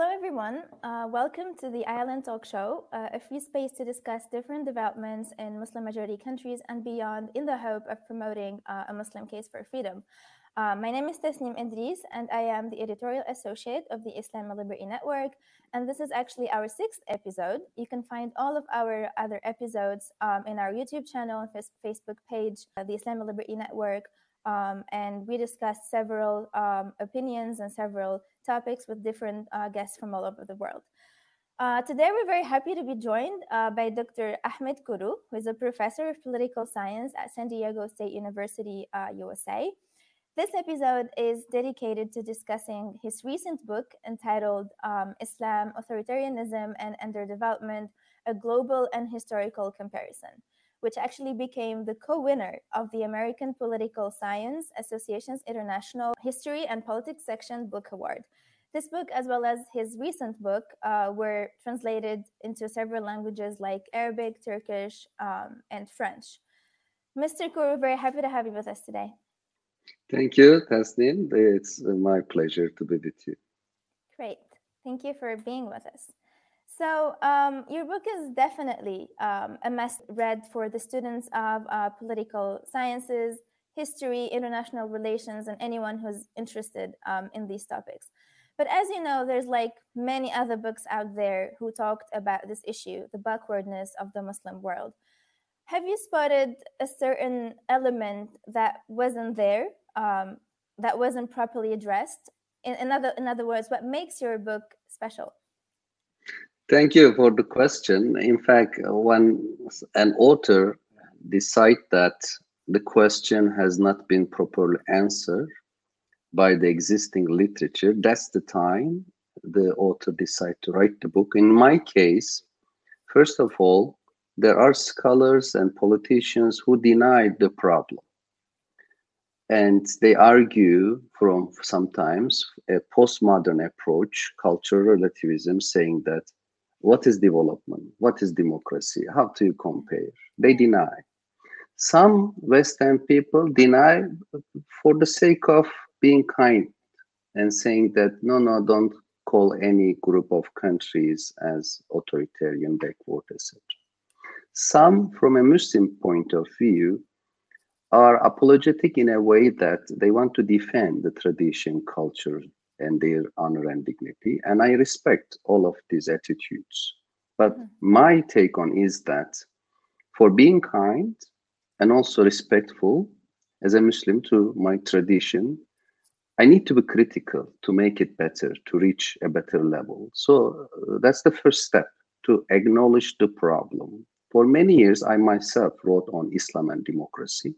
hello, everyone. Uh, welcome to the ILN Talk Show, uh, a free space to discuss different developments in Muslim majority countries and beyond in the hope of promoting uh, a Muslim case for freedom. Uh, my name is Tasnim Idris, and I am the editorial associate of the Islam Liberty Network. And this is actually our sixth episode. You can find all of our other episodes um, in our YouTube channel and Facebook page, uh, the Islam Liberty Network. Um, and we discussed several um, opinions and several topics with different uh, guests from all over the world. Uh, today, we're very happy to be joined uh, by Dr. Ahmed Kuru, who is a professor of political science at San Diego State University, USA. Uh, this episode is dedicated to discussing his recent book entitled um, Islam, Authoritarianism, and Underdevelopment A Global and Historical Comparison which actually became the co winner of the American Political Science Association's International History and Politics Section Book Award. This book, as well as his recent book, uh, were translated into several languages like Arabic, Turkish, um, and French. Mr. Kuru, very happy to have you with us today. Thank you, Tasnim. It's my pleasure to be with you. Great. Thank you for being with us. So, um, your book is definitely um, a must read for the students of uh, political sciences, history, international relations, and anyone who's interested um, in these topics. But as you know, there's like many other books out there who talked about this issue, the backwardness of the Muslim world. Have you spotted a certain element that wasn't there, um, that wasn't properly addressed? In, in, other, in other words, what makes your book special? Thank you for the question. In fact, when an author decides that the question has not been properly answered by the existing literature, that's the time the author decide to write the book. In my case, first of all, there are scholars and politicians who deny the problem. And they argue from sometimes a postmodern approach, cultural relativism, saying that what is development? What is democracy? How do you compare? They deny. Some Western people deny for the sake of being kind and saying that no, no, don't call any group of countries as authoritarian, backward, etc. Some, from a Muslim point of view, are apologetic in a way that they want to defend the tradition, culture, and their honor and dignity. And I respect all of these attitudes. But mm-hmm. my take on is that for being kind and also respectful as a Muslim to my tradition, I need to be critical to make it better, to reach a better level. So uh, that's the first step to acknowledge the problem. For many years, I myself wrote on Islam and democracy,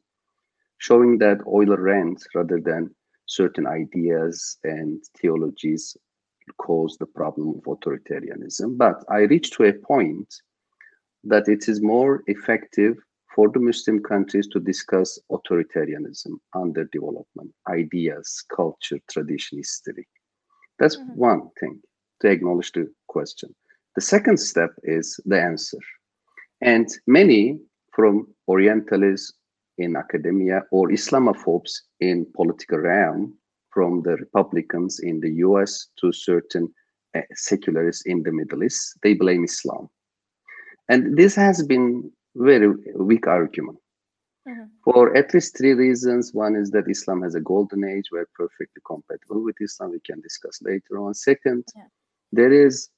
showing that Euler Rand, rather than certain ideas and theologies cause the problem of authoritarianism. But I reached to a point that it is more effective for the Muslim countries to discuss authoritarianism, underdevelopment, ideas, culture, tradition, history. That's mm-hmm. one thing to acknowledge the question. The second step is the answer. And many from Orientalists in academia or Islamophobes in political realm, from the Republicans in the US to certain uh, secularists in the Middle East, they blame Islam. And this has been very weak argument. Mm-hmm. For at least three reasons. One is that Islam has a golden age. We're perfectly compatible with Islam. We can discuss later on. Second, yeah. there is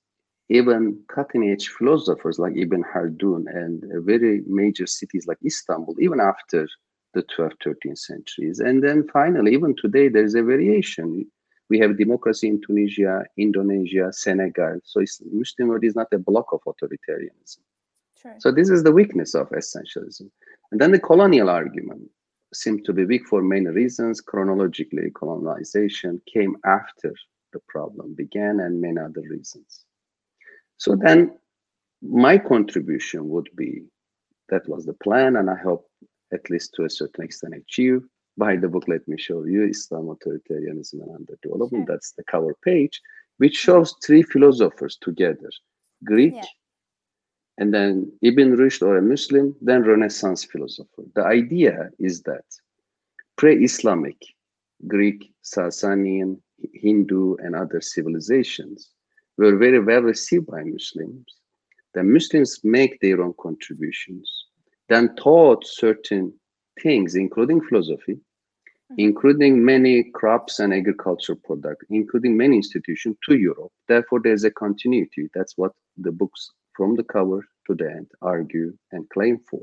even cutting edge philosophers like Ibn Khaldun and very major cities like Istanbul, even after the 12th, 13th centuries. And then finally, even today, there is a variation. We have democracy in Tunisia, Indonesia, Senegal. So Muslim world is not a block of authoritarianism. Sure. So this is the weakness of essentialism. And then the colonial argument seemed to be weak for many reasons. Chronologically, colonization came after the problem began and many other reasons. So then my contribution would be that was the plan, and I hope at least to a certain extent achieve by the book. Let me show you Islam, Authoritarianism, and Underdevelopment. Sure. That's the cover page, which shows three philosophers together Greek, yeah. and then Ibn Rushd or a Muslim, then Renaissance philosopher. The idea is that pre Islamic, Greek, Sasanian, Hindu, and other civilizations were very well received by Muslims. The Muslims make their own contributions, then taught certain things, including philosophy, mm-hmm. including many crops and agricultural products, including many institutions to Europe. Therefore, there's a continuity. That's what the books from the cover to the end argue and claim for,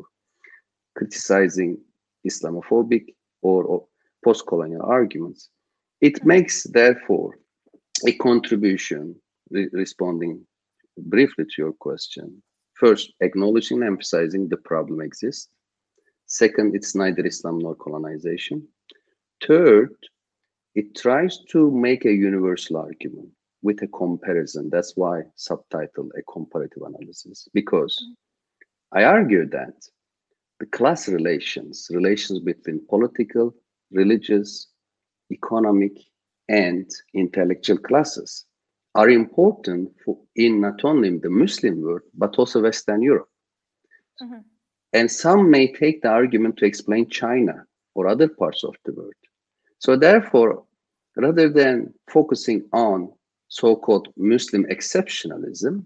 criticizing Islamophobic or, or post colonial arguments. It mm-hmm. makes, therefore, a contribution re responding briefly to your question. First, acknowledging and emphasizing the problem exists. Second, it's neither Islam nor colonization. Third, it tries to make a universal argument with a comparison. That's why subtitle a comparative analysis, because I argue that the class relations, relations between political, religious, economic, and intellectual classes are important for in not only the Muslim world, but also Western Europe. Mm-hmm. And some may take the argument to explain China or other parts of the world. So therefore, rather than focusing on so-called Muslim exceptionalism,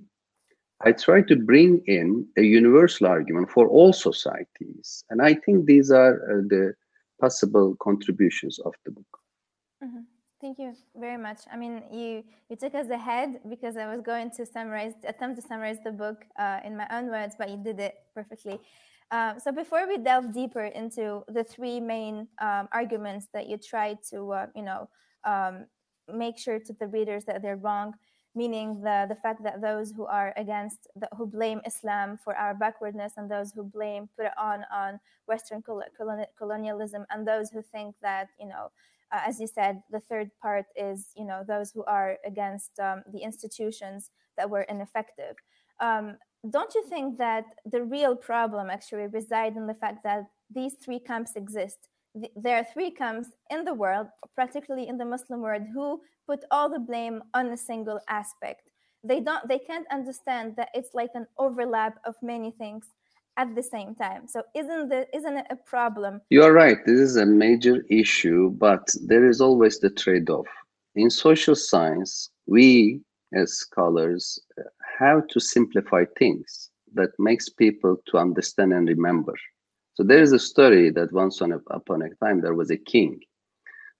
I try to bring in a universal argument for all societies. And I think these are uh, the possible contributions of the book. Mm-hmm. Thank you very much. I mean, you you took us ahead because I was going to summarize, attempt to summarize the book uh, in my own words, but you did it perfectly. Uh, so before we delve deeper into the three main um, arguments that you try to, uh, you know, um, make sure to the readers that they're wrong, meaning the the fact that those who are against, the, who blame Islam for our backwardness, and those who blame put it on on Western colonialism, and those who think that you know uh, as you said, the third part is, you know, those who are against um, the institutions that were ineffective. Um, don't you think that the real problem actually resides in the fact that these three camps exist? there are three camps in the world, particularly in the Muslim world, who put all the blame on a single aspect. They don't, they can't understand that it's like an overlap of many things at the same time. So isn't the isn't it a problem? You are right. This is a major issue, but there is always the trade-off. In social science, we as scholars have to simplify things that makes people to understand and remember. So there is a story that once on upon a time there was a king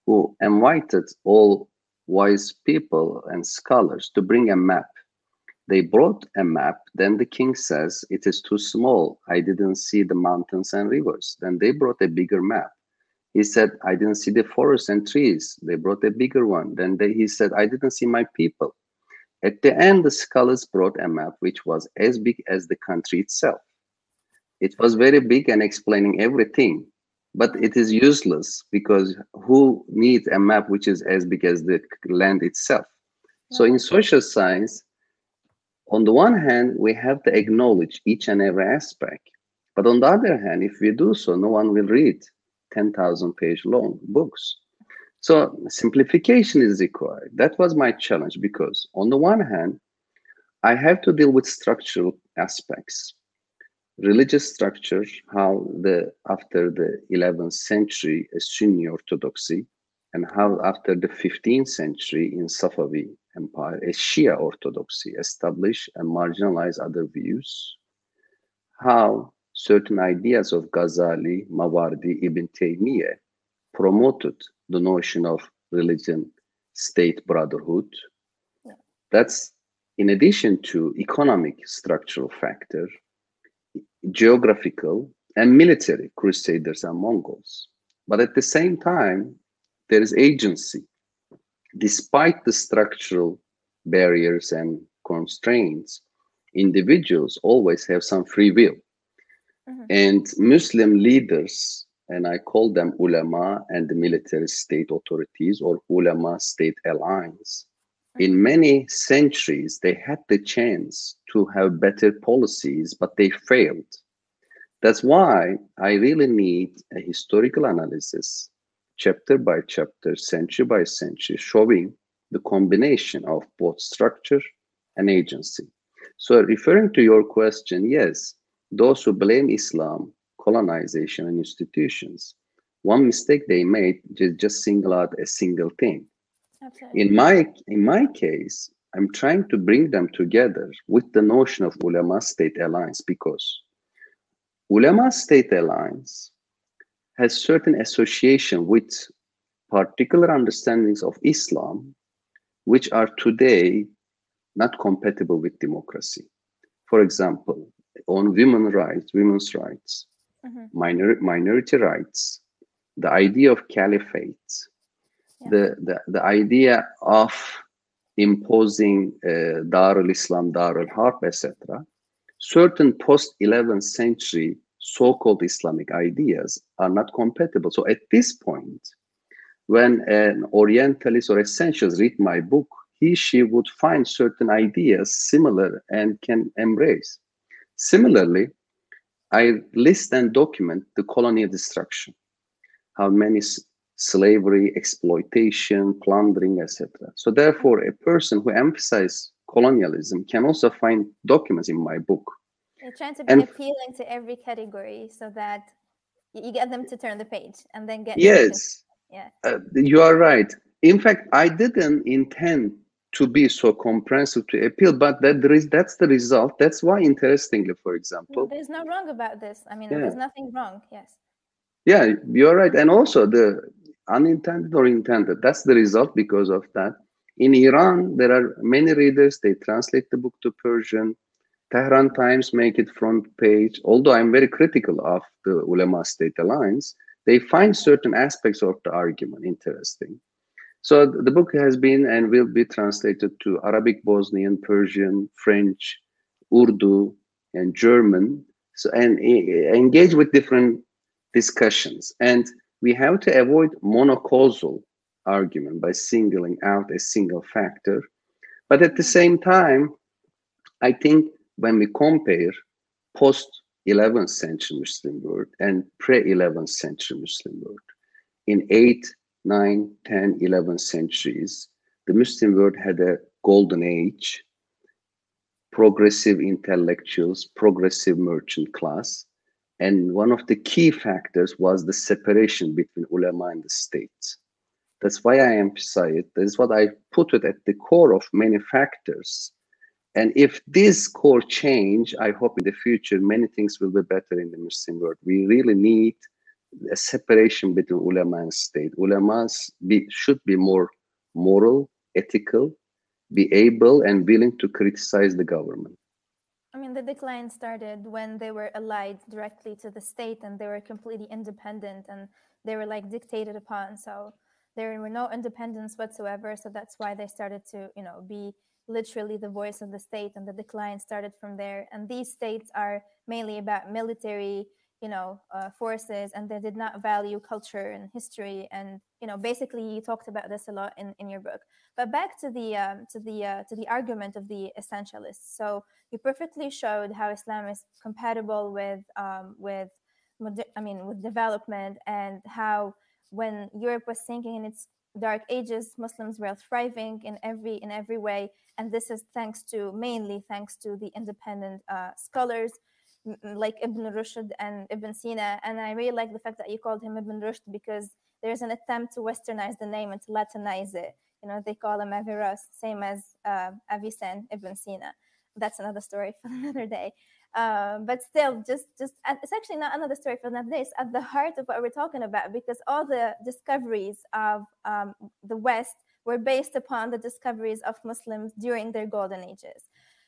who invited all wise people and scholars to bring a map they brought a map. Then the king says, It is too small. I didn't see the mountains and rivers. Then they brought a bigger map. He said, I didn't see the forests and trees. They brought a bigger one. Then they, he said, I didn't see my people. At the end, the scholars brought a map which was as big as the country itself. It was very big and explaining everything, but it is useless because who needs a map which is as big as the land itself? So in social science, on the one hand, we have to acknowledge each and every aspect. But on the other hand, if we do so, no one will read 10,000 page long books. So simplification is required. That was my challenge because on the one hand, I have to deal with structural aspects, religious structure, how the after the 11th century Sunni Orthodoxy, and how after the 15th century in Safavi Empire, a Shia orthodoxy establish and marginalize other views, how certain ideas of Ghazali, Mawardi, Ibn Taymiyyah promoted the notion of religion state brotherhood. Yeah. That's in addition to economic structural factor, geographical and military crusaders and Mongols. But at the same time, there is agency despite the structural barriers and constraints, individuals always have some free will. Mm-hmm. And Muslim leaders, and I call them ulama and the military state authorities or ulama state alliance, mm-hmm. in many centuries, they had the chance to have better policies, but they failed. That's why I really need a historical analysis chapter by chapter, century by century, showing the combination of both structure and agency. So, referring to your question, yes, those who blame Islam, colonization, and institutions, one mistake they made is just single out a single thing. In my in my case, I'm trying to bring them together with the notion of ulama state alliance because ulama state alliance has certain association with particular understandings of Islam, which are today not compatible with democracy. For example, on women rights, women's rights, mm-hmm. minor, minority rights, the idea of caliphate, yeah. the, the, the idea of imposing uh, Dar al-Islam, Dar al-Harb, etc., certain post-11th century so-called Islamic ideas are not compatible. So at this point, when an Orientalist or essentialist read my book, he, she would find certain ideas similar and can embrace. Similarly, I list and document the colonial destruction, how many slavery, exploitation, plundering, etc. So therefore, a person who emphasizes colonialism can also find documents in my book. You're trying to be and, appealing to every category so that you get them to turn the page and then get yes. Yeah. Uh, you are right. In fact i didn't intend to be so comprehensive to appeal but that there is that's the result. That's why interestingly for example there's no wrong about this. I mean yeah. there's nothing wrong. Yes. Yeah you're right. And also the unintended or intended that's the result because of that. In iran there are many readers they translate the book to persian tehran times make it front page although i'm very critical of the ulama state alliance they find certain aspects of the argument interesting so the book has been and will be translated to Arabic, Bosnian, Persian, French, Urdu, and German. So and engage with different discussions. And we have to avoid monocausal argument by singling out a single factor. But at the same time, I think when we compare post 11th century Muslim world and pre 11th century Muslim world, in 8, 9, 10, 11 centuries, the Muslim world had a golden age, progressive intellectuals, progressive merchant class. And one of the key factors was the separation between ulama and the state. That's why I emphasize it. That is what I put it at the core of many factors. And if this core change, I hope in the future many things will be better in the Muslim world. We really need a separation between ulama and state. Ulamas be, should be more moral, ethical, be able and willing to criticize the government. I mean, the decline started when they were allied directly to the state and they were completely independent and they were like dictated upon. So there were no independence whatsoever. So that's why they started to, you know, be literally the voice of the state and the decline started from there. And these states are mainly about military you know uh, forces and they did not value culture and history. And you know basically you talked about this a lot in, in your book. But back to the um, to the uh, to the argument of the essentialists. So you perfectly showed how islam is compatible with um, with i mean with development and how when europe was sinking in its dark ages muslims were thriving in every in every way and this is thanks to mainly thanks to the independent uh, scholars like Ibn Rushd and Ibn Sina. And I really like the fact that you called him Ibn Rushd because there's an attempt to westernize the name and to Latinize it. You know, they call him Averroes, same as uh, Avicenne, Ibn Sina. That's another story for another day. Uh, but still, just, just it's actually not another story for another day. It's at the heart of what we're talking about because all the discoveries of um, the West were based upon the discoveries of Muslims during their golden ages.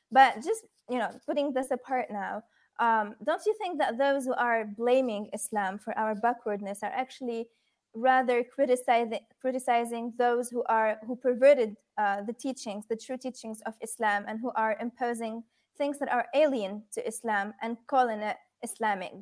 But just you know, putting this apart now, um, don't you think that those who are blaming Islam for our backwardness are actually rather criticizing criticizing those who are who perverted uh, the teachings, the true teachings of Islam, and who are imposing things that are alien to Islam and calling it Islamic?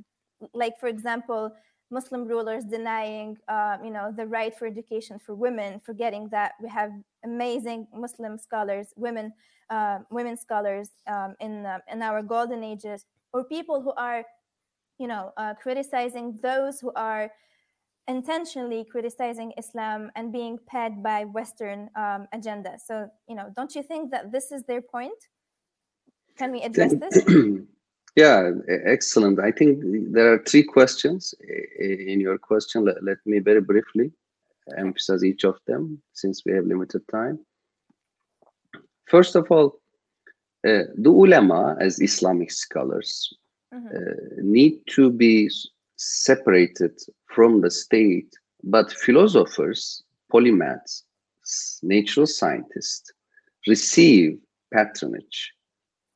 Like, for example, Muslim rulers denying, uh, you know, the right for education for women, forgetting that we have amazing Muslim scholars, women, uh, women scholars um, in uh, in our golden ages or people who are you know uh, criticizing those who are intentionally criticizing islam and being paid by western um, agenda so you know don't you think that this is their point can we address this? Yeah excellent. I think there are three questions in your question. Let, let me very briefly emphasize each of them since we have limited time. First of all, uh, the ulama, as Islamic scholars, mm-hmm. uh, need to be separated from the state, but philosophers, polymaths, natural scientists receive patronage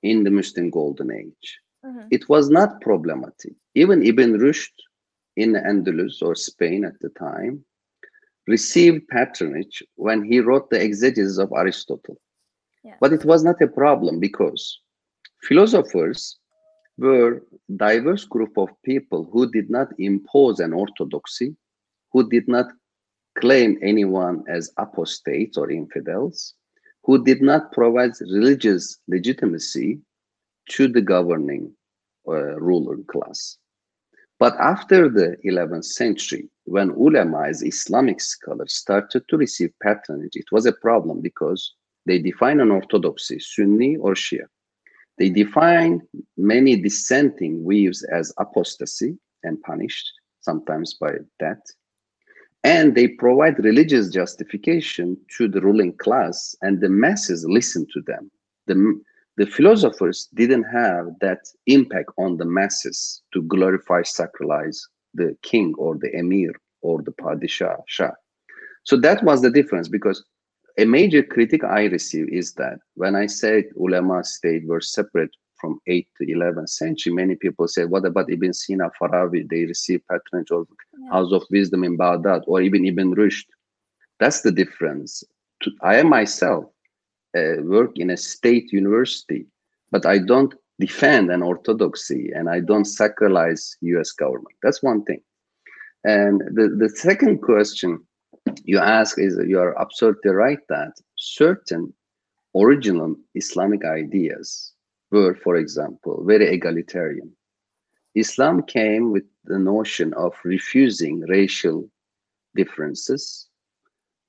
in the Muslim Golden Age. Mm-hmm. It was not problematic. Even Ibn Rushd in Andalus or Spain at the time received patronage when he wrote the exegesis of Aristotle. Yeah. But it was not a problem because philosophers were diverse group of people who did not impose an orthodoxy, who did not claim anyone as apostates or infidels, who did not provide religious legitimacy to the governing uh, ruler class. But after the 11th century, when ulama as Islamic scholars started to receive patronage, it was a problem because they define an orthodoxy, Sunni or Shia. They define many dissenting views as apostasy and punished, sometimes by death. And they provide religious justification to the ruling class, and the masses listen to them. The, the philosophers didn't have that impact on the masses to glorify, sacralize the king or the emir or the padishah, shah. So that was the difference because a major critic I receive is that when I said ulama state were separate from 8th to 11th century, many people say, what about Ibn Sina, Farabi? They received patronage of yeah. House of Wisdom in Baghdad or even Ibn Rushd. That's the difference. I myself uh, work in a state university, but I don't defend an orthodoxy and I don't sacralize US government. That's one thing. And the, the second question you ask is you are absolutely right that certain original Islamic ideas were, for example, very egalitarian. Islam came with the notion of refusing racial differences.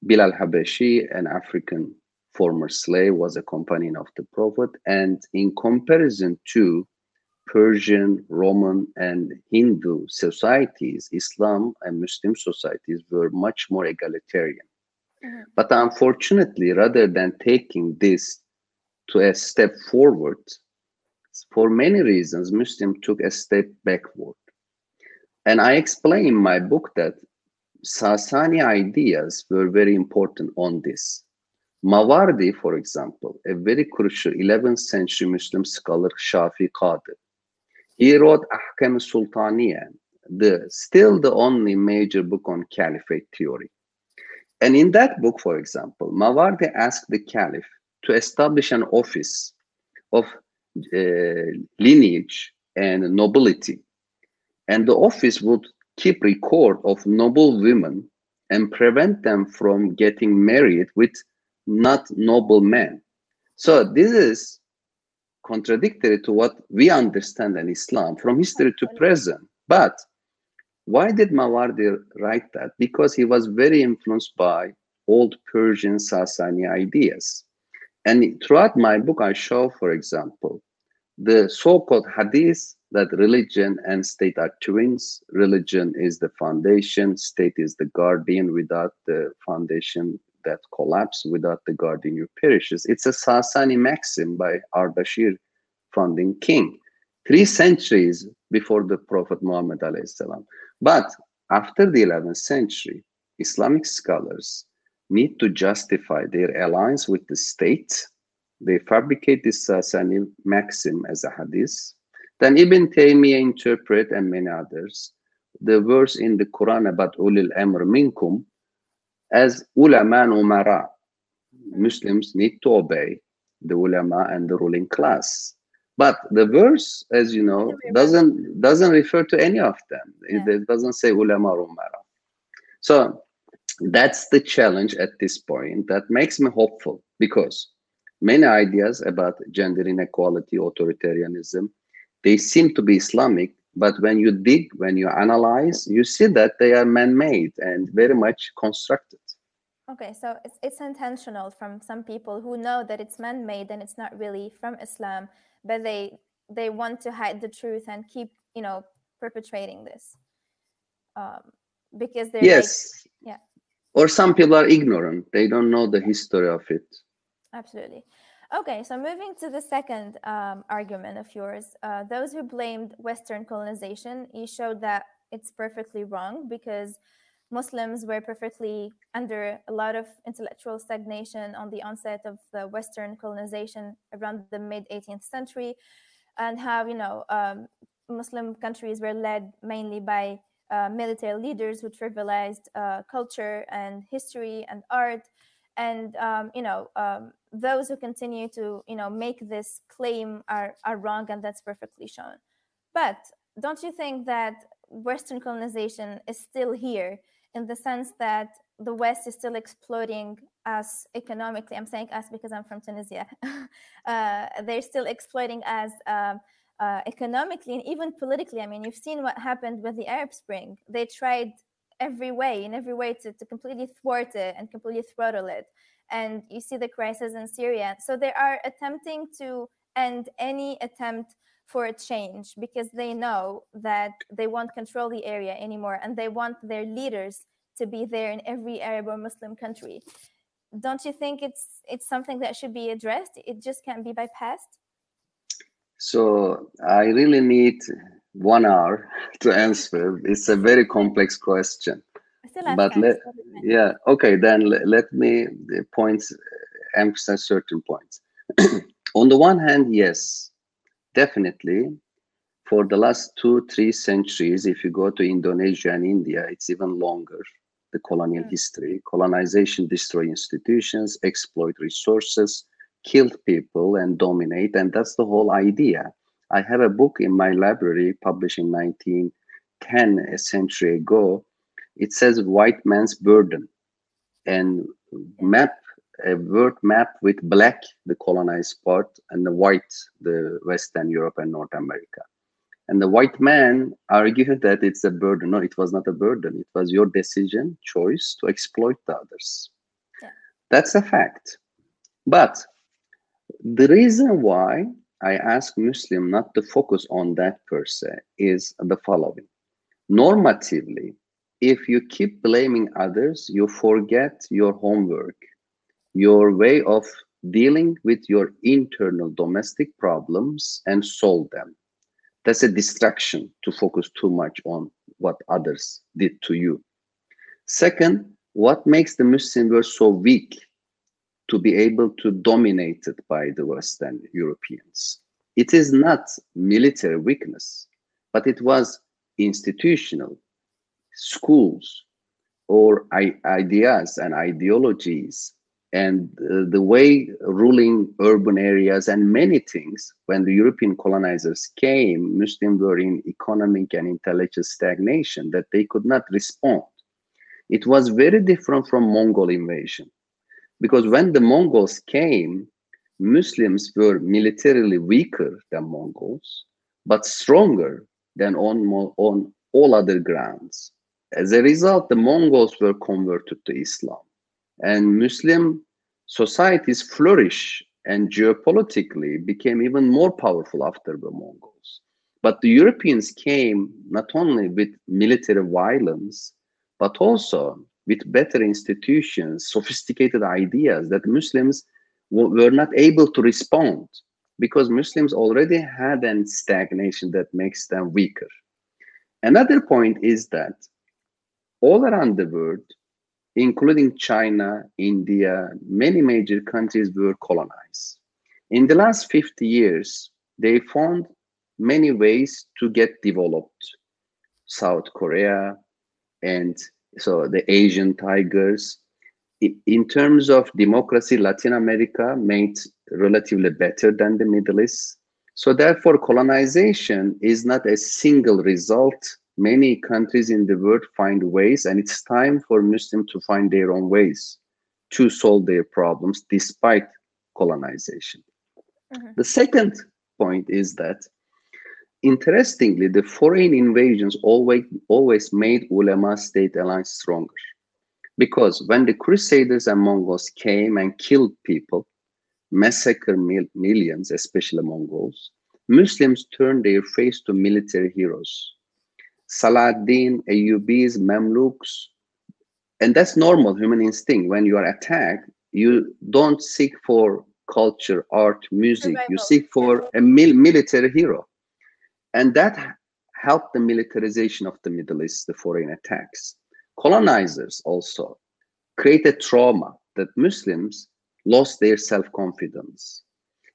Bilal Habashi, an African former slave, was a companion of the Prophet, and in comparison to Persian, Roman, and Hindu societies, Islam and Muslim societies were much more egalitarian. Mm-hmm. But unfortunately, rather than taking this to a step forward, for many reasons, Muslim took a step backward. And I explain in my book that Sasani ideas were very important on this. Mawardi, for example, a very crucial 11th century Muslim scholar, Shafi Qadi, he wrote Ahkam Sultaniya, the still the only major book on caliphate theory. And in that book, for example, Mawardi asked the caliph to establish an office of Uh, lineage and nobility. And the office would keep record of noble women and prevent them from getting married with not noble men. So this is contradictory to what we understand in Islam from history to present. But why did Mawardi write that? Because he was very influenced by old Persian Sasani ideas. And throughout my book, I show, for example, the so-called hadith that religion and state are twins. Religion is the foundation, state is the guardian. Without the foundation, that collapse without the guardian you perishes. It's a Sasani maxim by Ardashir founding king, three centuries before the Prophet Muhammad. But after the 11th century, Islamic scholars need to justify their alliance with the state. They fabricate this uh, Sasani maxim as a hadith. Then Ibn Taymiyyah interpret and many others the verse in the Quran about ulil amr minkum as ulama umara. Muslims need to obey the ulama and the ruling class. But the verse, as you know, doesn't doesn't refer to any of them. Yeah. It, doesn't say ulama or umara. So that's the challenge at this point that makes me hopeful because many ideas about gender inequality, authoritarianism, they seem to be Islamic, but when you dig, when you analyze, you see that they are man-made and very much constructed. Okay, so it's, it's intentional from some people who know that it's man-made and it's not really from Islam, but they they want to hide the truth and keep you know perpetrating this um, because they're yes, like, yeah. Or some people are ignorant; they don't know the history of it. Absolutely. Okay, so moving to the second um, argument of yours, uh, those who blamed Western colonization, you showed that it's perfectly wrong because Muslims were perfectly under a lot of intellectual stagnation on the onset of the Western colonization around the mid 18th century, and how you know um, Muslim countries were led mainly by uh, military leaders who trivialized uh, culture and history and art, and um, you know um, those who continue to you know make this claim are are wrong, and that's perfectly shown. But don't you think that Western colonization is still here in the sense that the West is still exploiting us economically. I'm saying us because I'm from Tunisia. uh, they're still exploiting us uh, economically and even politically. I mean, you've seen what happened with the Arab Spring. They tried every way, in every way, to, to completely thwart it and completely throttle it. And you see the crisis in Syria. So they are attempting to end any attempt for a change because they know that they won't control the area anymore and they want their leaders to be there in every Arab or Muslim country. Don't you think it's it's something that should be addressed? It just can't be bypassed. So I really need one hour to answer. It's a very complex question. But let, yeah, okay, then let, let me the points emphasize certain points. On the one hand, yes, definitely for the last two, three centuries, if you go to Indonesia and India, it's even longer. The colonial mm. history, colonization, destroy institutions, exploit resources, killed people, and dominate. And that's the whole idea. I have a book in my library published in 1910, a century ago. It says White Man's Burden and map a world map with black, the colonized part, and the white, the Western Europe and North America. And the white man argued that it's a burden. No, it was not a burden. It was your decision, choice to exploit the others. Yeah. That's a fact. But the reason why I ask Muslim not to focus on that per se is the following. Normatively, if you keep blaming others, you forget your homework your way of dealing with your internal domestic problems and solve them. That's a distraction to focus too much on what others did to you. Second, what makes the Muslim world so weak to be able to dominate it by the Western Europeans? It is not military weakness, but it was institutional, schools, or ideas and ideologies and uh, the way ruling urban areas and many things. When the european colonizers came muslims were in economic and intellectual stagnation that they could not respond. It was very different from mongol invasion because when the mongols came muslims were militarily weaker than mongols but stronger than on, on all other grounds as a result the mongols were converted to islam and Muslim societies flourished and geopolitically became even more powerful after the Mongols. But the Europeans came not only with military violence, but also with better institutions, sophisticated ideas that Muslims were not able to respond because Muslims already had a stagnation that makes them weaker. Another point is that all around the world, including China, India, many major countries were colonized. In the last 50 years, they found many ways to get developed. South Korea and so the Asian tigers. In terms of democracy, Latin America made relatively better than the Middle East. So therefore, colonization is not a single result many countries in the world find ways, and it's time for Muslims to find their own ways to solve their problems despite colonization. Mm-hmm. The second point is that, interestingly, the foreign invasions always, always made ulama state alliance stronger. Because when the Crusaders and Mongols came and killed people, massacred mil- millions, especially Mongols, Muslims turned their face to military heroes Saladin, Ayyubis, Mamluks. And that's normal human instinct. When you are attacked, you don't seek for culture, art, music. You seek for a mil military hero. And that helped the militarization of the Middle East, the foreign attacks. Colonizers also created trauma that Muslims lost their self-confidence.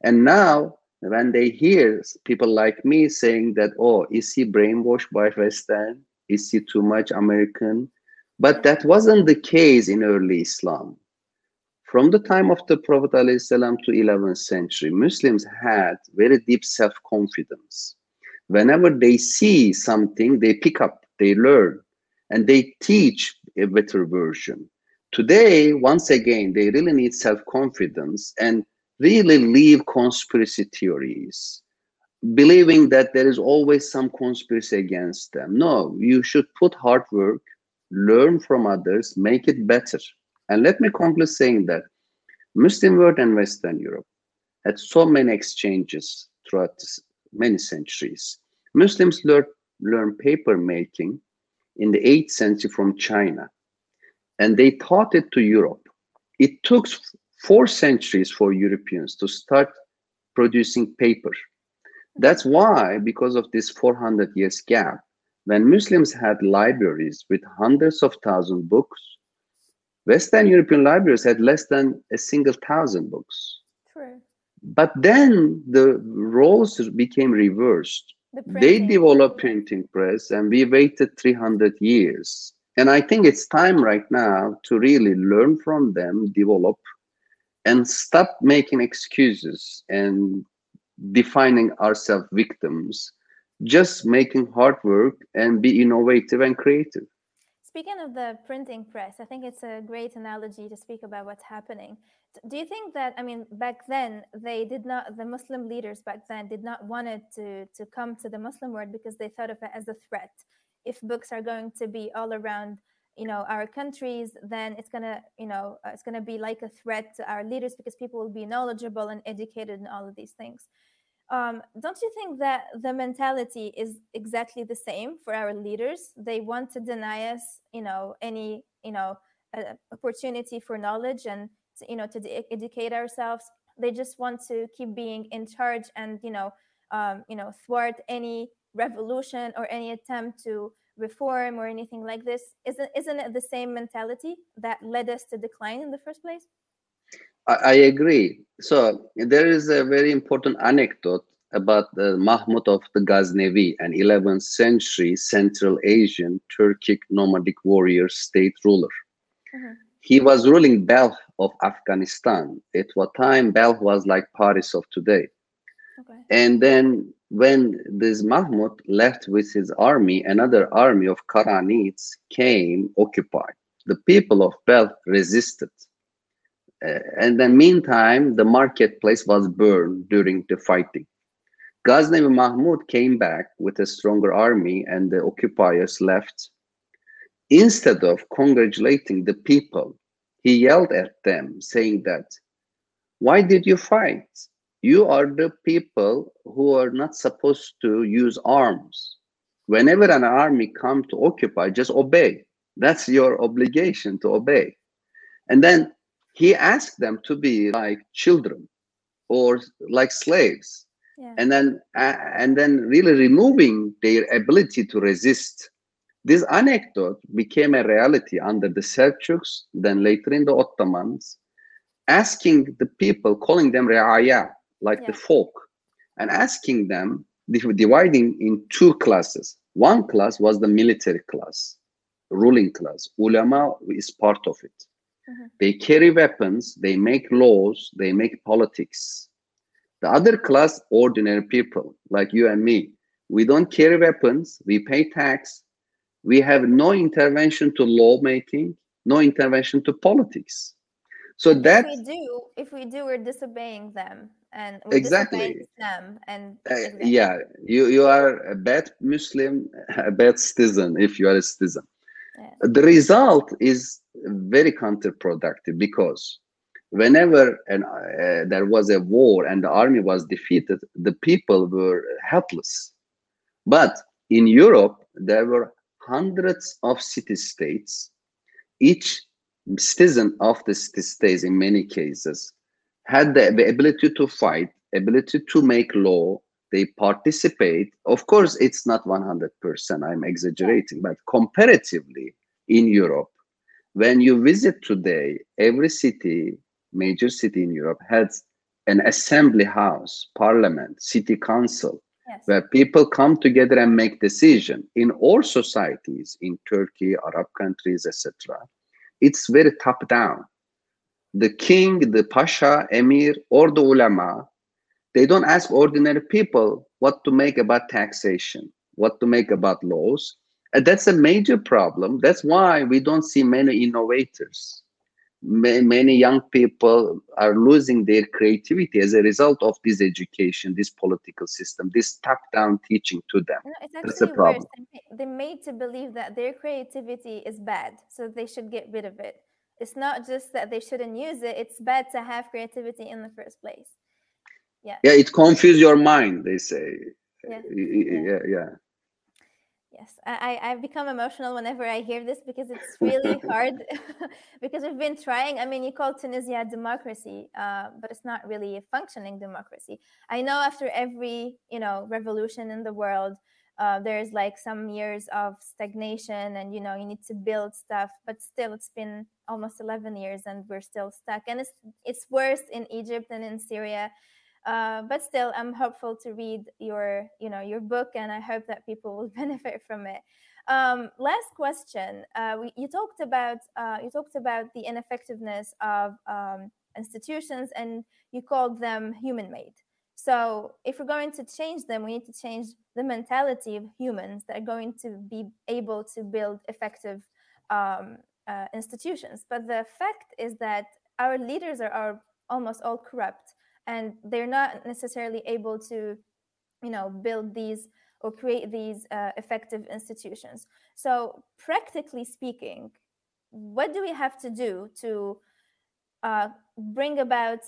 And now when they hear people like me saying that, oh, is he brainwashed by Western? Is he too much American? But that wasn't the case in early Islam. From the time of the Prophet ﷺ to 11th century, Muslims had very deep self-confidence. Whenever they see something, they pick up, they learn, and they teach a better version. Today, once again, they really need self-confidence and really leave conspiracy theories, believing that there is always some conspiracy against them. No, you should put hard work, learn from others, make it better. And let me conclude saying that Muslim world and Western Europe had so many exchanges throughout many centuries. Muslims learned learn paper making in the 8th century from China, and they taught it to Europe. It took four centuries for Europeans to start producing paper. That's why, because of this 400 years gap, when Muslims had libraries with hundreds of thousand books, Western European libraries had less than a single thousand books. But then the roles became reversed. The They developed printing press and we waited 300 years. And I think it's time right now to really learn from them, develop, and stop making excuses and defining ourselves victims. Just making hard work and be innovative and creative. Speaking of the printing press, I think it's a great analogy to speak about what's happening. Do you think that, I mean, back then, they did not, the Muslim leaders back then did not want it to, to come to the Muslim world because they thought of it as a threat. If books are going to be all around, you know, our countries, then it's gonna, you know, uh, it's gonna be like a threat to our leaders because people will be knowledgeable and educated in all of these things. Um, don't you think that the mentality is exactly the same for our leaders? They want to deny us, you know, any, you know, uh, opportunity for knowledge and to, you know to de- educate ourselves. They just want to keep being in charge and you know, um, you know, thwart any revolution or any attempt to reform or anything like this. Isn't isn't it the same mentality that led us to decline in the first place? I, I agree. So there is a very important anecdote about the Mahmud of the Ghaznavi, an 11th century Central Asian Turkic nomadic warrior state ruler. Mhm. He was ruling Balkh of Afghanistan. At what time Balkh was like Paris of today. Okay. And then when this Mahmud left with his army, another army of Karanids came occupied. The people of Balkh resisted. Uh, and then meantime, the marketplace was burned during the fighting. Ghaznavi Mahmud came back with a stronger army and the occupiers left. Instead of congratulating the people, he yelled at them saying that, why did you fight? You are the people who are not supposed to use arms. Whenever an army come to occupy, just obey. That's your obligation to obey. And then he asked them to be like children or like slaves. Yeah. and then uh, and then really removing their ability to resist. This anecdote became a reality under the seljuks then later in the ottomans asking the people calling them reaya like the folk and asking them dividing in two classes. One class was the military class ruling class. Ulama is part of it Mhm. they carry weapons they make laws they make politics the other class, ordinary people like you and me, we don't carry weapons, we pay tax, we have no intervention to lawmaking, no intervention to politics. So that if we do, if we do, we're disobeying them, and we're Exactly. disobeying Islam, and uh, exactly. yeah, you you are a bad Muslim, a bad citizen if you are a citizen. The result is very counterproductive because whenever an, uh, there was a war and the army was defeated, the people were helpless. But in Europe, there were hundreds of city states. Each citizen of the city states, in many cases, had the ability to fight, ability to make law, they participate. Of course, it's not 100%, I'm exaggerating, but comparatively in Europe, when you visit today, every city, major city in Europe, has an assembly house, parliament, city council, yes. where people come together and make decision. In all societies, in Turkey, Arab countries, etc., it's very top down. The king, the pasha, emir, or the ulama, they don't ask ordinary people what to make about taxation, what to make about laws. And that's a major problem. That's why we don't see many innovators many young people are losing their creativity as a result of this education, this political system, this top-down teaching to them. No, it's actually That's a problem. worse. They're made to believe that their creativity is bad, so they should get rid of it. It's not just that they shouldn't use it; it's bad to have creativity in the first place. Yeah. Yeah, it confuses your mind. They say. Yeah. Yeah. yeah. yeah. Yes, I, I've become emotional whenever I hear this because it's really hard because we've been trying. I mean, you call Tunisia a democracy, uh, but it's not really a functioning democracy. I know after every, you know, revolution in the world, uh, there's like some years of stagnation and, you know, you need to build stuff, but still it's been almost 11 years and we're still stuck. And it's, it's worse in Egypt and in Syria uh, but still i'm hopeful to read your you know your book and i hope that people will benefit from it. Um, last question. Uh, we, you talked about uh, you talked about the ineffectiveness of um, institutions and you called them human made so if we're going to change them we need to change the mentality of humans that are going to be able to build effective um, uh, institutions. But the fact is that our leaders are, are almost all corrupt and they're not necessarily able to you know build these or create these uh, effective institutions. So practically speaking what do we have to do to uh, bring about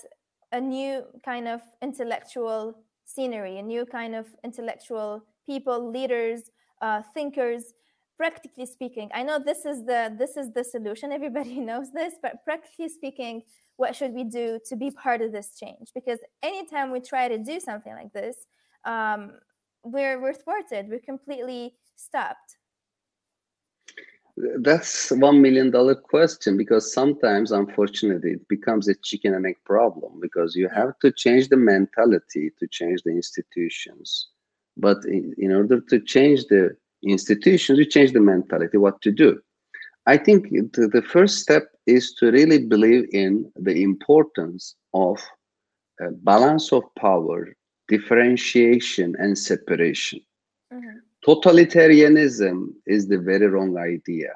a new kind of intellectual scenery a new kind of intellectual people leaders uh, thinkers practically speaking i know this is the this is the solution everybody knows this but practically speaking what should we do to be part of this change? Because anytime we try to do something like this um, we're we're thwarted we're completely stopped. That's one million dollar question because sometimes unfortunately it becomes a chicken and egg problem because you have to change the mentality to change the institutions. But in, in order to change the institutions you change the mentality what to do I think the, the first step is to really believe in the importance of balance of power, differentiation, and separation. Mm-hmm. Totalitarianism is the very wrong idea.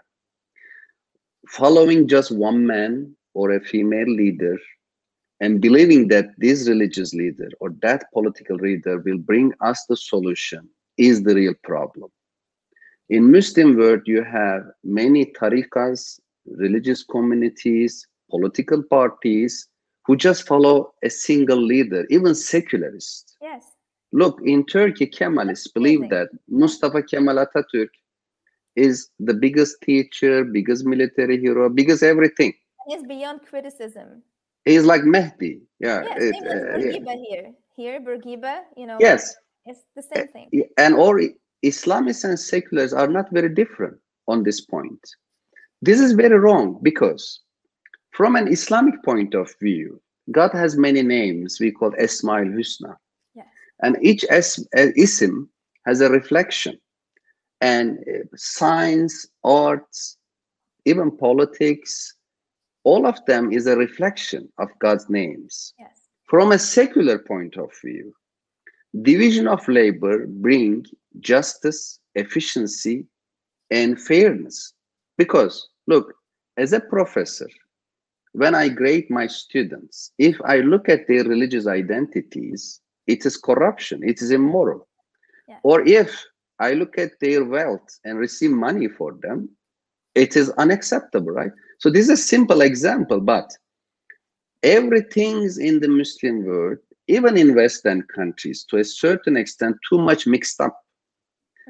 Following just one man or a female leader and believing that this religious leader or that political leader will bring us the solution is the real problem in Muslim world, you have many tariqas, religious communities, political parties who just follow a single leader, even secularists. Yes. Look, in Turkey, Kemalists believe that Mustafa Kemal Atatürk is the biggest teacher, biggest military hero, biggest everything. He's beyond criticism. He's like Mehdi. Yeah. Yes, it, uh, yeah. here. Here, Bourguiba, you know. Yes. It's the same thing. And or Islamists and seculars are not very different on this point. This is very wrong because from an Islamic point of view, God has many names we call Esmail Husna. Yes. And each es- ism has a reflection. And uh, science, arts, even politics, all of them is a reflection of God's names. Yes. From a secular point of view, division of labor bring justice, efficiency, and fairness. Because, look, as a professor, when I grade my students, if I look at their religious identities, it is corruption, it is immoral. Yeah. Or if I look at their wealth and receive money for them, it is unacceptable, right? So this is a simple example, but everything in the Muslim world, even in Western countries, to a certain extent, too much mixed up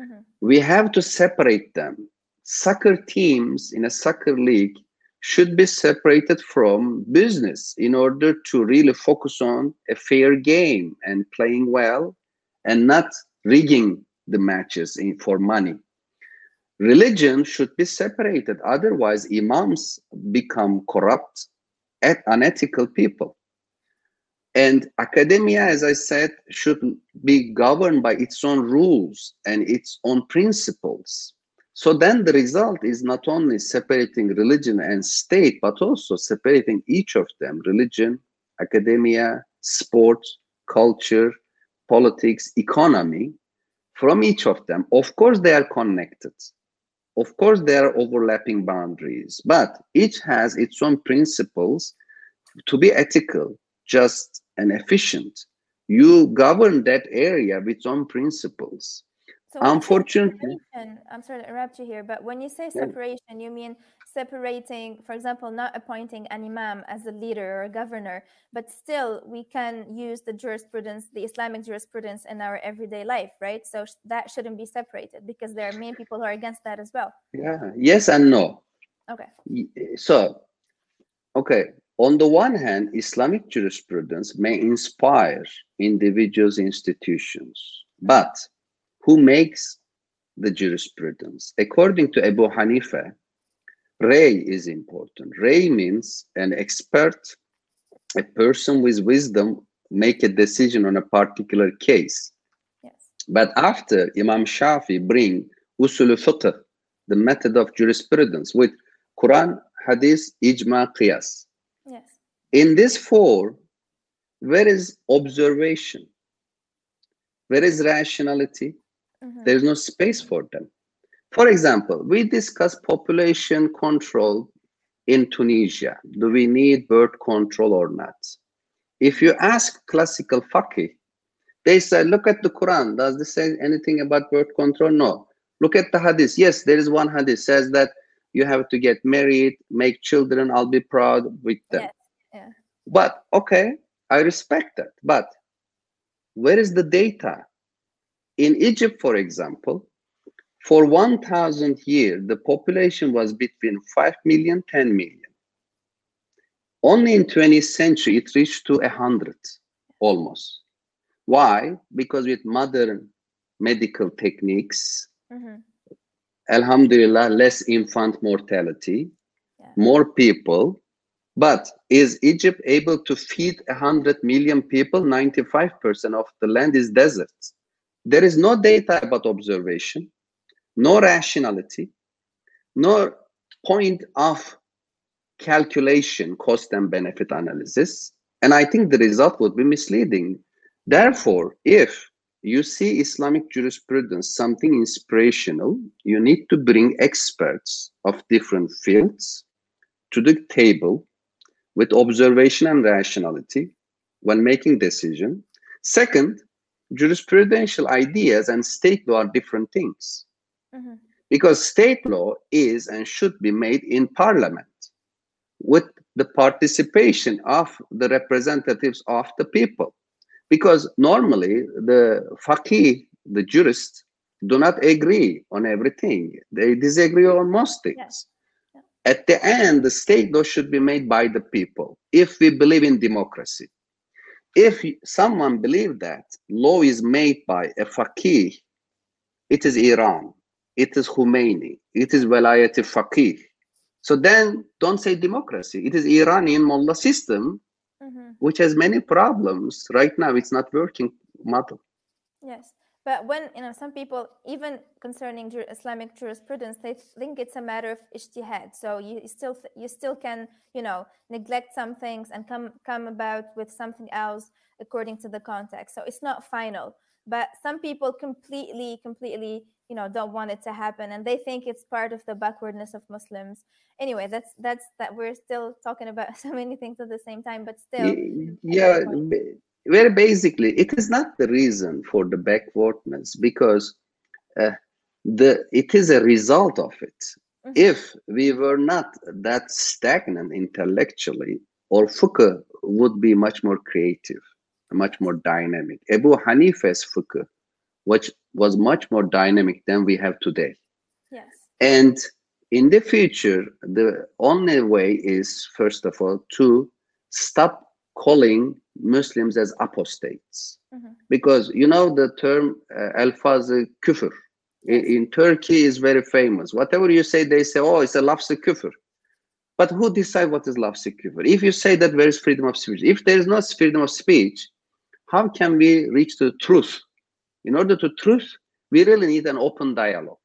Mm-hmm. We have to separate them. Soccer teams in a soccer league should be separated from business in order to really focus on a fair game and playing well and not rigging the matches in, for money. Religion should be separated, otherwise, imams become corrupt, unethical people. And academia, as I said, should be governed by its own rules and its own principles. So then the result is not only separating religion and state, but also separating each of them religion, academia, sport, culture, politics, economy from each of them. Of course, they are connected. Of course, there are overlapping boundaries, but each has its own principles to be ethical, just, and efficient. You govern that area with own principles. So Unfortunately, I'm sorry to interrupt you here, but when you say separation, you mean separating, for example, not appointing an imam as a leader or a governor, but still we can use the jurisprudence, the Islamic jurisprudence in our everyday life, right? So that shouldn't be separated because there are many people who are against that as well. Yeah, yes and no. Okay. So, okay, on the one hand, Islamic jurisprudence may inspire individuals, institutions, but who makes the jurisprudence? According to Abu Hanifa, Ray is important. Ray means an expert, a person with wisdom make a decision on a particular case. Yes. But after Imam Shafi bring usul fiqh, the method of jurisprudence with Quran, Hadith, Ijma, Qiyas. Yes. In this four, where is observation? Where is rationality? Mhm. There is no space for them. For example, we discuss population control in Tunisia. Do we need birth control or not? If you ask classical faqih, they say, look at the Quran. Does this say anything about birth control? No. Look at the hadith. Yes, there is one hadith says that you have to get married, make children. I'll be proud with them. Yes. Yeah. But okay, I respect that. But where is the data? In Egypt, for example, for 1000 years, the population was between 5 million, 10 million. Only in 20th century, it reached to 100 almost. Why? Because with modern medical techniques, Mhm. Alhamdulillah, less infant mortality, Yeah. more people. But is Egypt able to feed 100 million people? 95% of the land is desert. There is no data about observation, no rationality, no point of calculation, cost and benefit analysis. And I think the result would be misleading. Therefore, if you see Islamic jurisprudence something inspirational, you need to bring experts of different fields to the table with observation and rationality when making decision. Second, jurisprudential ideas and state law are different things Mhm. because state law is and should be made in parliament with the participation of the representatives of the people because normally the faqih the jurists do not agree on everything. They disagree on most things. Yes. At the end the state law should be made by the people. If we believe in democracy. If someone believe that law is made by a faqih it is iran. It is Khomeini, it is Velayat Faqih. So then don't say democracy. It is Iranian mullah system, Mhm. which has many problems. Right now, it's not working model. Yes, but when you know some people, even concerning Islamic jurisprudence, they think it's a matter of ijtihad. So you still th- you still can you know neglect some things and come come about with something else according to the context. So it's not final. But some people completely completely you know don't want it to happen, and they think it's part of the backwardness of Muslims. Anyway, that's that's that we're still talking about so many things at the same time, but still. Yeah, very basically, it is not the reason for the backwardness because uh, the it is a result of it. Mhm. If we were not that stagnant intellectually, or fiqh would be much more creative, much more dynamic. Abu Hanifa's fiqh, which was much more dynamic than we have today. Yes. And in the future, the only way is, first of all, to stop calling Muslims as apostates. Mm-hmm. Because you know the term uh, alfaz kufr in, in, Turkey is very famous. Whatever you say, they say, oh, it's a lafz kufr. But who decide what is lafz kufr? If you say that there is freedom of speech, if there is no freedom of speech, how can we reach the truth? In order to truth, we really need an open dialogue,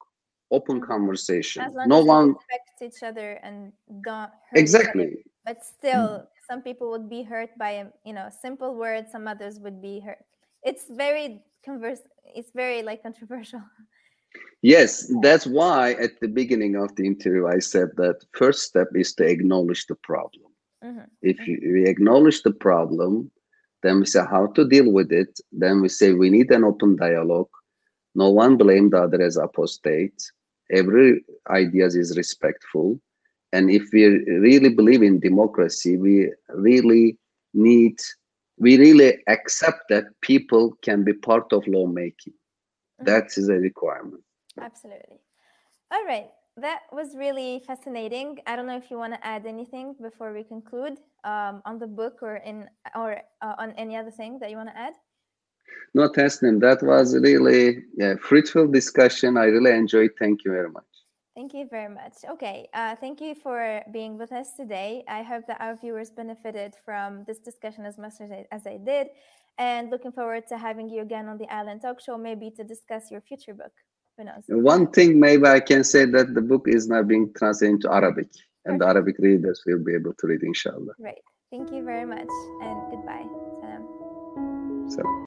open conversation. As long no as one respect each other and don't hurt. exactly. But still, mm some people would be hurt by you know simple words. Some others would be hurt. It's very converse. It's very like controversial. Yes, that's why at the beginning of the interview I said that first step is to acknowledge the problem. Mm-hmm. If mm-hmm. you, we acknowledge the problem, then we say how to deal with it. Then we say we need an open dialogue. No one blame the other as apostate. Every idea is respectful. And if we really believe in democracy, we really need, we really accept that people can be part of lawmaking. Mm-hmm. That is a requirement. Absolutely. All right. That was really fascinating. I don't know if you want to add anything before we conclude um, on the book or in or uh, on any other thing that you want to add. No, Tasnim, that was really yeah, fruitful discussion. I really enjoyed. Thank you very much. Thank you very much. Okay, uh, thank you for being with us today. I hope that our viewers benefited from this discussion as much as I, as I did, and looking forward to having you again on the Island Talk Show, maybe to discuss your future book. One thing maybe I can say that the book is now being translated into Arabic, and the Arabic readers will be able to read, inshallah. Right. Thank you very much, and goodbye. Salam. Salam.